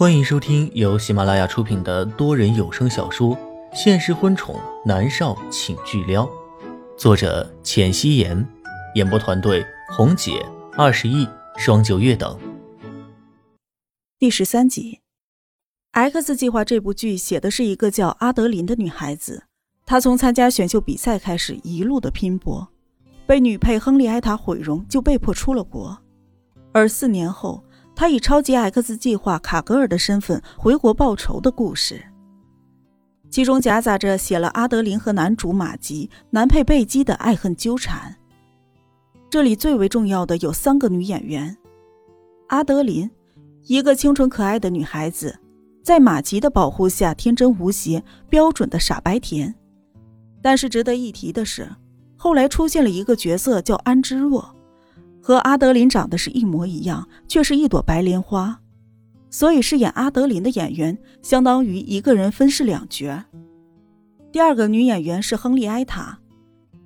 欢迎收听由喜马拉雅出品的多人有声小说《现实婚宠男少请巨撩》，作者：浅汐颜，演播团队：红姐、二十亿、双九月等。第十三集，《X 计划》这部剧写的是一个叫阿德林的女孩子，她从参加选秀比赛开始，一路的拼搏，被女配亨利埃塔毁容，就被迫出了国，而四年后。他以超级 X 计划卡格尔的身份回国报仇的故事，其中夹杂着写了阿德林和男主马吉、男配贝基的爱恨纠缠。这里最为重要的有三个女演员：阿德林，一个清纯可爱的女孩子，在马吉的保护下天真无邪、标准的傻白甜。但是值得一提的是，后来出现了一个角色叫安之若。和阿德林长得是一模一样，却是一朵白莲花，所以饰演阿德林的演员相当于一个人分饰两角。第二个女演员是亨利埃塔，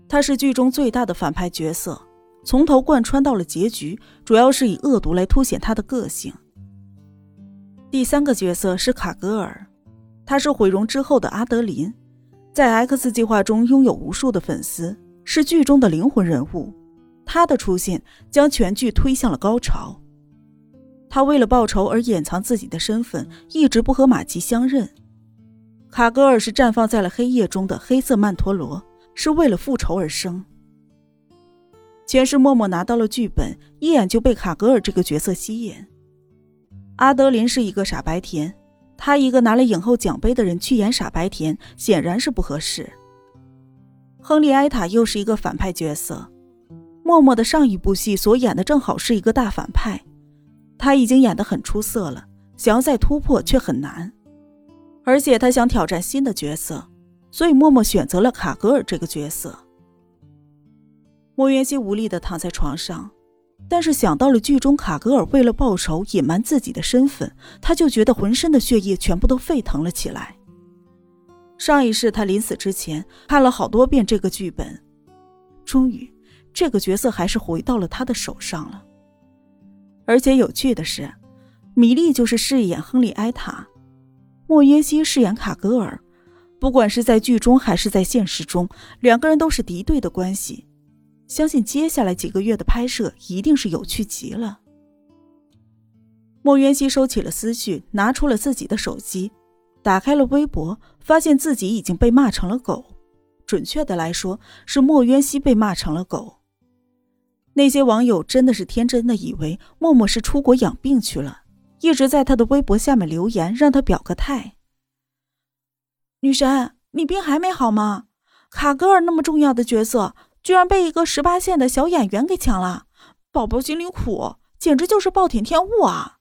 她是剧中最大的反派角色，从头贯穿到了结局，主要是以恶毒来凸显她的个性。第三个角色是卡格尔，她是毁容之后的阿德林，在 X 计划中拥有无数的粉丝，是剧中的灵魂人物。他的出现将全剧推向了高潮。他为了报仇而掩藏自己的身份，一直不和马吉相认。卡格尔是绽放在了黑夜中的黑色曼陀罗，是为了复仇而生。前世默默拿到了剧本，一眼就被卡格尔这个角色吸引。阿德林是一个傻白甜，他一个拿了影后奖杯的人去演傻白甜，显然是不合适。亨利埃塔又是一个反派角色。默默的上一部戏所演的正好是一个大反派，他已经演得很出色了，想要再突破却很难，而且他想挑战新的角色，所以默默选择了卡格尔这个角色。莫元熙无力的躺在床上，但是想到了剧中卡格尔为了报仇隐瞒自己的身份，他就觉得浑身的血液全部都沸腾了起来。上一世他临死之前看了好多遍这个剧本，终于。这个角色还是回到了他的手上了。而且有趣的是，米莉就是饰演亨利埃塔，莫约西饰演卡格尔。不管是在剧中还是在现实中，两个人都是敌对的关系。相信接下来几个月的拍摄一定是有趣极了。莫渊熙收起了思绪，拿出了自己的手机，打开了微博，发现自己已经被骂成了狗。准确的来说，是莫渊熙被骂成了狗。那些网友真的是天真的以为默默是出国养病去了，一直在他的微博下面留言让他表个态。女神，你病还没好吗？卡格尔那么重要的角色，居然被一个十八线的小演员给抢了，宝宝心里苦，简直就是暴殄天物啊！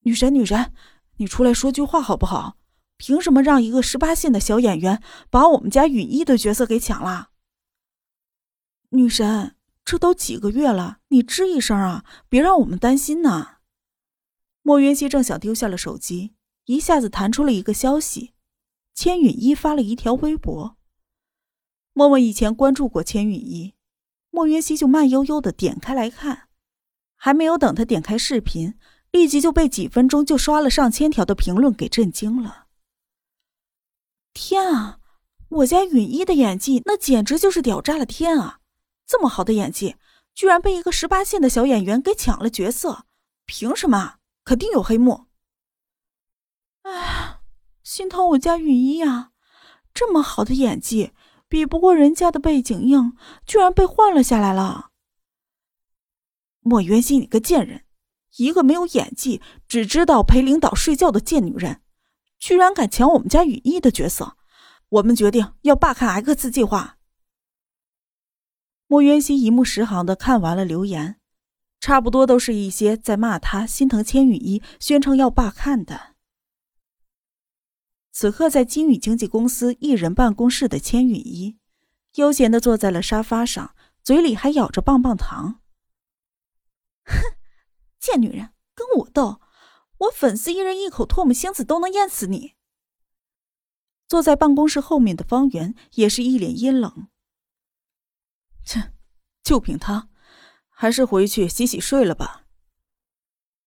女神，女神，你出来说句话好不好？凭什么让一个十八线的小演员把我们家允一的角色给抢了？女神。这都几个月了，你吱一声啊，别让我们担心呐。莫云熙正想丢下了手机，一下子弹出了一个消息：千允一发了一条微博。默默以前关注过千允一，莫云熙就慢悠悠的点开来看，还没有等他点开视频，立即就被几分钟就刷了上千条的评论给震惊了。天啊，我家允一的演技那简直就是屌炸了天啊！这么好的演技，居然被一个十八线的小演员给抢了角色，凭什么？肯定有黑幕。哎，心疼我家雨一啊！这么好的演技，比不过人家的背景硬，居然被换了下来了。莫元熙，你个贱人，一个没有演技、只知道陪领导睡觉的贱女人，居然敢抢我们家雨一的角色！我们决定要罢看 X 计划。莫渊熙一目十行的看完了留言，差不多都是一些在骂他心疼千羽衣，宣称要罢看的。此刻在金宇经纪公司艺人办公室的千羽衣，悠闲的坐在了沙发上，嘴里还咬着棒棒糖。哼，贱女人，跟我斗，我粉丝一人一口唾沫星子都能淹死你。坐在办公室后面的方圆也是一脸阴冷。切，就凭他，还是回去洗洗睡了吧。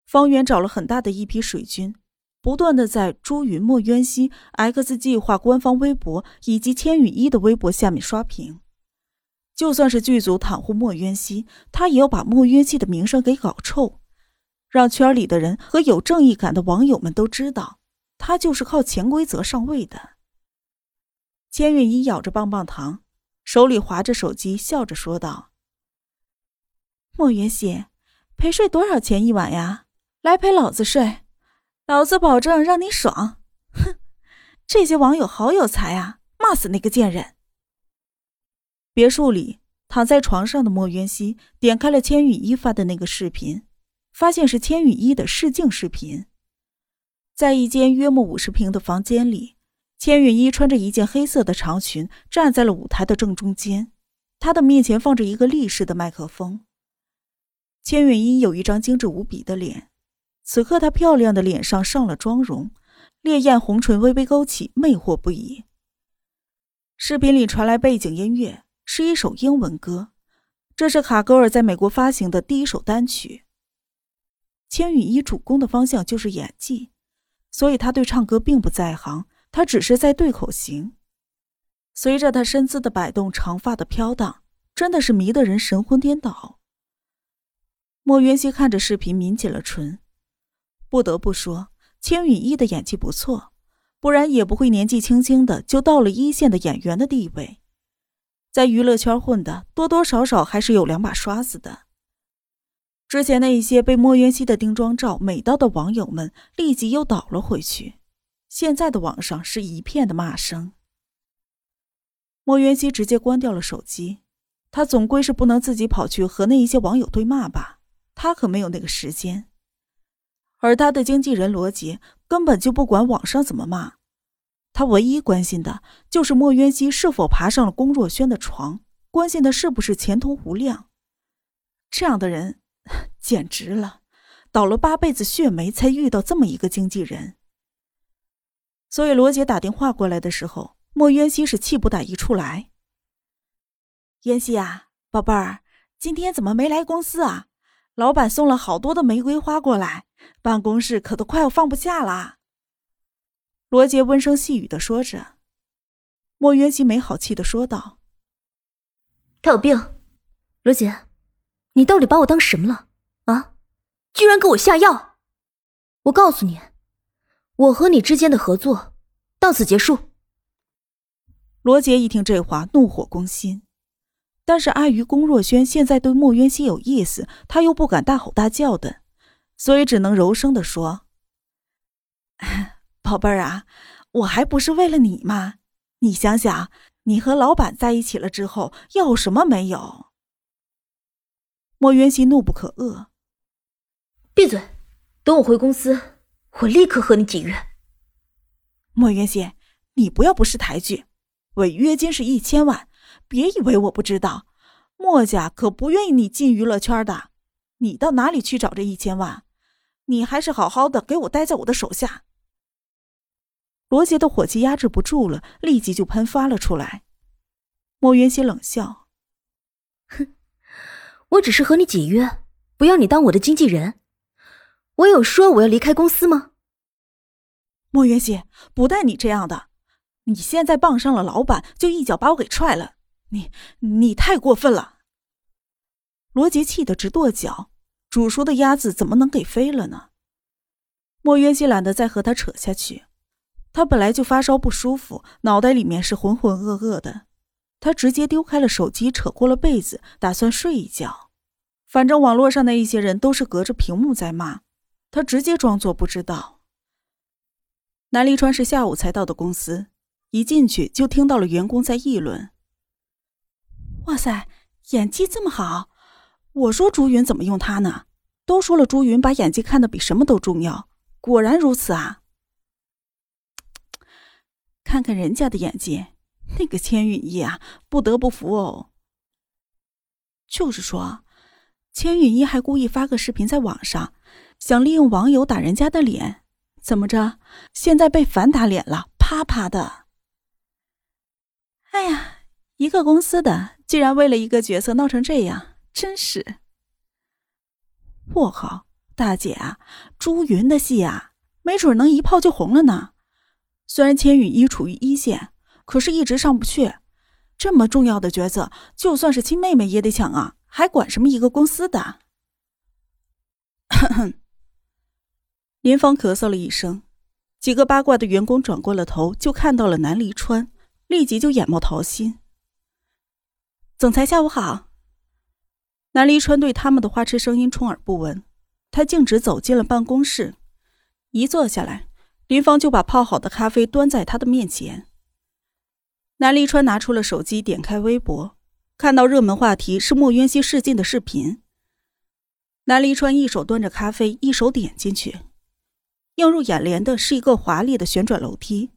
方圆找了很大的一批水军，不断的在朱云、墨渊熙、X 计划官方微博以及千羽一的微博下面刷屏。就算是剧组袒护莫渊熙，他也要把莫渊熙的名声给搞臭，让圈里的人和有正义感的网友们都知道，他就是靠潜规则上位的。千羽一咬着棒棒糖，手里划着手机，笑着说道：“莫云熙，陪睡多少钱一晚呀？来陪老子睡，老子保证让你爽！”哼，这些网友好有才啊，骂死那个贱人！别墅里躺在床上的莫云熙点开了千羽一发的那个视频，发现是千羽一的试镜视频。在一间约莫五十平的房间里，千羽一穿着一件黑色的长裙，站在了舞台的正中间。他的面前放着一个立式的麦克风。千羽一有一张精致无比的脸，此刻她漂亮的脸上上了妆容，烈焰红唇微微勾起，魅惑不已。视频里传来背景音乐。是一首英文歌，这是卡格尔在美国发行的第一首单曲。千羽一主攻的方向就是演技，所以他对唱歌并不在行，他只是在对口型。随着他身姿的摆动，长发的飘荡，真的是迷得人神魂颠倒。莫渊熙看着视频，抿紧了唇。不得不说，千羽翼的演技不错，不然也不会年纪轻轻的就到了一线的演员的地位。在娱乐圈混的多多少少还是有两把刷子的。之前那一些被莫渊熙的定妆照美到的网友们立即又倒了回去，现在的网上是一片的骂声。莫渊熙直接关掉了手机，他总归是不能自己跑去和那一些网友对骂吧？他可没有那个时间。而他的经纪人罗杰根本就不管网上怎么骂。他唯一关心的就是莫渊熙是否爬上了龚若轩的床，关心的是不是前途无量。这样的人，简直了，倒了八辈子血霉才遇到这么一个经纪人。所以罗杰打电话过来的时候，莫渊熙是气不打一处来。渊熙啊，宝贝儿，今天怎么没来公司啊？老板送了好多的玫瑰花过来，办公室可都快要放不下了。罗杰温声细语的说着，莫渊熙没好气的说道：“他有病，罗杰，你到底把我当什么了？啊，居然给我下药！我告诉你，我和你之间的合作到此结束。”罗杰一听这话，怒火攻心，但是碍于龚若轩现在对莫渊熙有意思，他又不敢大吼大叫的，所以只能柔声的说。宝贝儿啊，我还不是为了你吗？你想想，你和老板在一起了之后，要什么没有？莫渊熙怒不可遏，闭嘴！等我回公司，我立刻和你解约。莫元熙，你不要不识抬举，违约金是一千万，别以为我不知道，莫家可不愿意你进娱乐圈的。你到哪里去找这一千万？你还是好好的给我待在我的手下。罗杰的火气压制不住了，立即就喷发了出来。莫元熙冷笑：“哼，我只是和你解约，不要你当我的经纪人。我有说我要离开公司吗？”莫渊熙，不带你这样的！你现在傍上了老板，就一脚把我给踹了！你你太过分了！罗杰气得直跺脚，煮熟的鸭子怎么能给飞了呢？莫渊熙懒得再和他扯下去。他本来就发烧不舒服，脑袋里面是浑浑噩噩的。他直接丢开了手机，扯过了被子，打算睡一觉。反正网络上的一些人都是隔着屏幕在骂，他直接装作不知道。南离川是下午才到的公司，一进去就听到了员工在议论：“哇塞，演技这么好！我说朱云怎么用他呢？都说了朱云把演技看得比什么都重要，果然如此啊！”看看人家的演技，那个千羽衣啊，不得不服哦。就是说，千羽衣还故意发个视频在网上，想利用网友打人家的脸，怎么着？现在被反打脸了，啪啪的。哎呀，一个公司的竟然为了一个角色闹成这样，真是……我靠，大姐啊，朱云的戏啊，没准能一炮就红了呢。虽然千羽一处于一线，可是一直上不去。这么重要的角色，就算是亲妹妹也得抢啊，还管什么一个公司的？” 林芳咳嗽了一声，几个八卦的员工转过了头，就看到了南离川，立即就眼冒桃心。总裁下午好。南离川对他们的花痴声音充耳不闻，他径直走进了办公室，一坐下来，林芳就把泡好的咖啡端在他的面前。南离川拿出了手机，点开微博，看到热门话题是莫渊熙试镜的视频。南离川一手端着咖啡，一手点进去，映入眼帘的是一个华丽的旋转楼梯，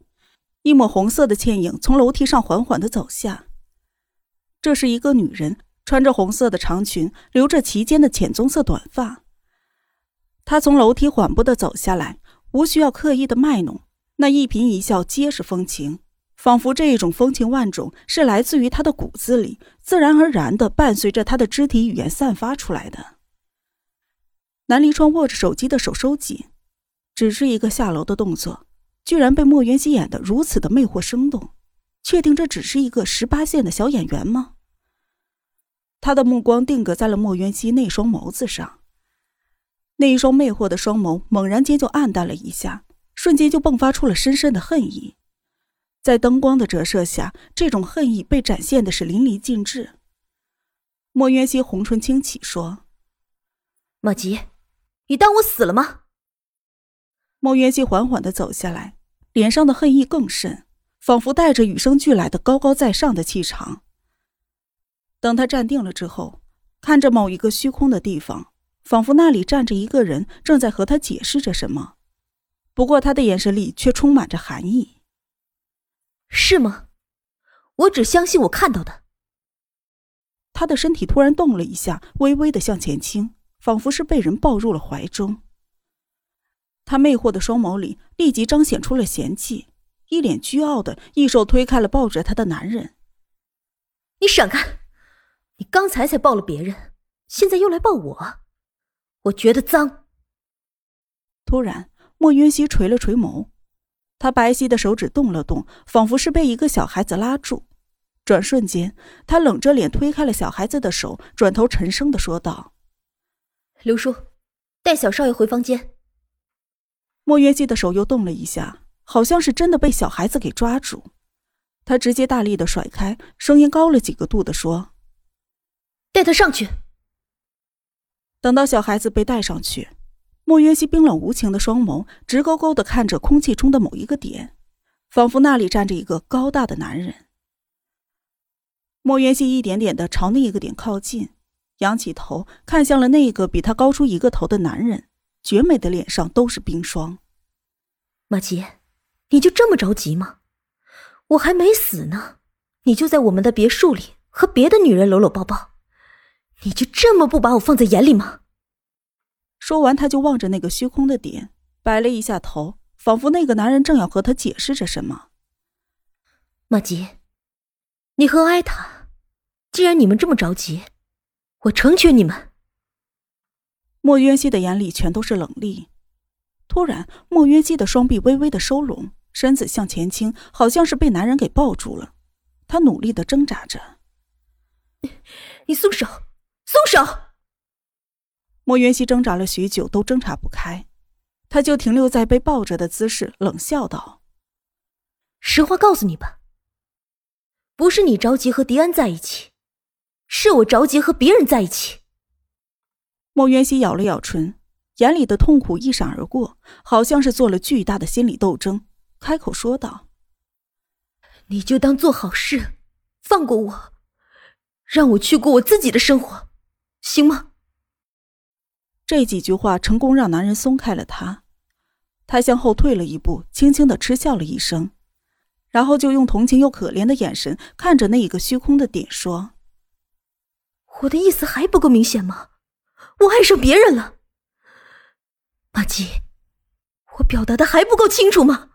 一抹红色的倩影从楼梯上缓缓的走下。这是一个女人。穿着红色的长裙，留着齐肩的浅棕色短发。她从楼梯缓步的走下来，无需要刻意的卖弄，那一颦一笑皆是风情，仿佛这一种风情万种是来自于她的骨子里，自然而然的伴随着她的肢体语言散发出来的。南离川握着手机的手收紧，只是一个下楼的动作，居然被莫元熙演得如此的魅惑生动，确定这只是一个十八线的小演员吗？他的目光定格在了莫元熙那双眸子上，那一双魅惑的双眸猛然间就暗淡了一下，瞬间就迸发出了深深的恨意。在灯光的折射下，这种恨意被展现的是淋漓尽致。莫元熙红唇轻启说：“马吉，你当我死了吗？”莫元熙缓缓的走下来，脸上的恨意更甚，仿佛带着与生俱来的高高在上的气场。等他站定了之后，看着某一个虚空的地方，仿佛那里站着一个人，正在和他解释着什么。不过他的眼神里却充满着寒意。是吗？我只相信我看到的。他的身体突然动了一下，微微的向前倾，仿佛是被人抱入了怀中。他魅惑的双眸里立即彰显出了嫌弃，一脸倨傲的一手推开了抱着他的男人。你闪开！你刚才才抱了别人，现在又来抱我，我觉得脏。突然，莫云熙垂了垂眸，他白皙的手指动了动，仿佛是被一个小孩子拉住。转瞬间，他冷着脸推开了小孩子的手，转头沉声的说道：“刘叔，带小少爷回房间。”莫渊熙的手又动了一下，好像是真的被小孩子给抓住，他直接大力的甩开，声音高了几个度的说。带他上去。等到小孩子被带上去，莫渊熙冰冷无情的双眸直勾勾的看着空气中的某一个点，仿佛那里站着一个高大的男人。莫渊熙一点点的朝那一个点靠近，仰起头看向了那个比他高出一个头的男人，绝美的脸上都是冰霜。马吉，你就这么着急吗？我还没死呢，你就在我们的别墅里和别的女人搂搂抱抱。你就这么不把我放在眼里吗？说完，他就望着那个虚空的点，摆了一下头，仿佛那个男人正要和他解释着什么。马吉，你和艾塔，既然你们这么着急，我成全你们。莫渊熙的眼里全都是冷厉。突然，莫渊熙的双臂微微的收拢，身子向前倾，好像是被男人给抱住了。他努力的挣扎着：“你松手！”松手！莫元熙挣扎了许久，都挣扎不开，他就停留在被抱着的姿势，冷笑道：“实话告诉你吧，不是你着急和迪安在一起，是我着急和别人在一起。”莫元熙咬了咬唇，眼里的痛苦一闪而过，好像是做了巨大的心理斗争，开口说道：“你就当做好事，放过我，让我去过我自己的生活。”行吗？这几句话成功让男人松开了他，他向后退了一步，轻轻的嗤笑了一声，然后就用同情又可怜的眼神看着那一个虚空的点，说：“我的意思还不够明显吗？我爱上别人了，马吉，我表达的还不够清楚吗？”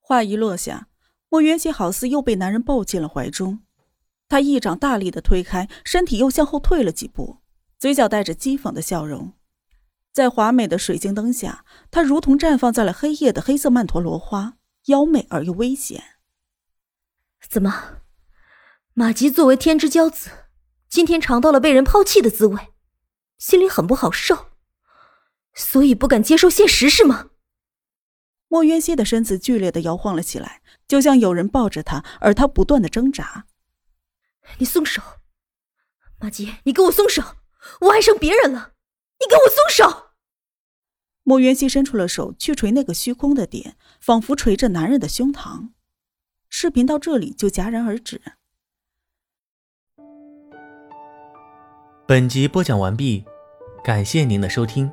话一落下，莫元熙好似又被男人抱进了怀中。他一掌大力的推开，身体又向后退了几步，嘴角带着讥讽的笑容。在华美的水晶灯下，她如同绽放在了黑夜的黑色曼陀罗花，妖媚而又危险。怎么，马吉作为天之骄子，今天尝到了被人抛弃的滋味，心里很不好受，所以不敢接受现实，是吗？莫渊熙的身子剧烈的摇晃了起来，就像有人抱着他，而他不断的挣扎。你松手，马吉，你给我松手！我爱上别人了，你给我松手！莫渊熙伸出了手去捶那个虚空的点，仿佛捶着男人的胸膛。视频到这里就戛然而止。本集播讲完毕，感谢您的收听。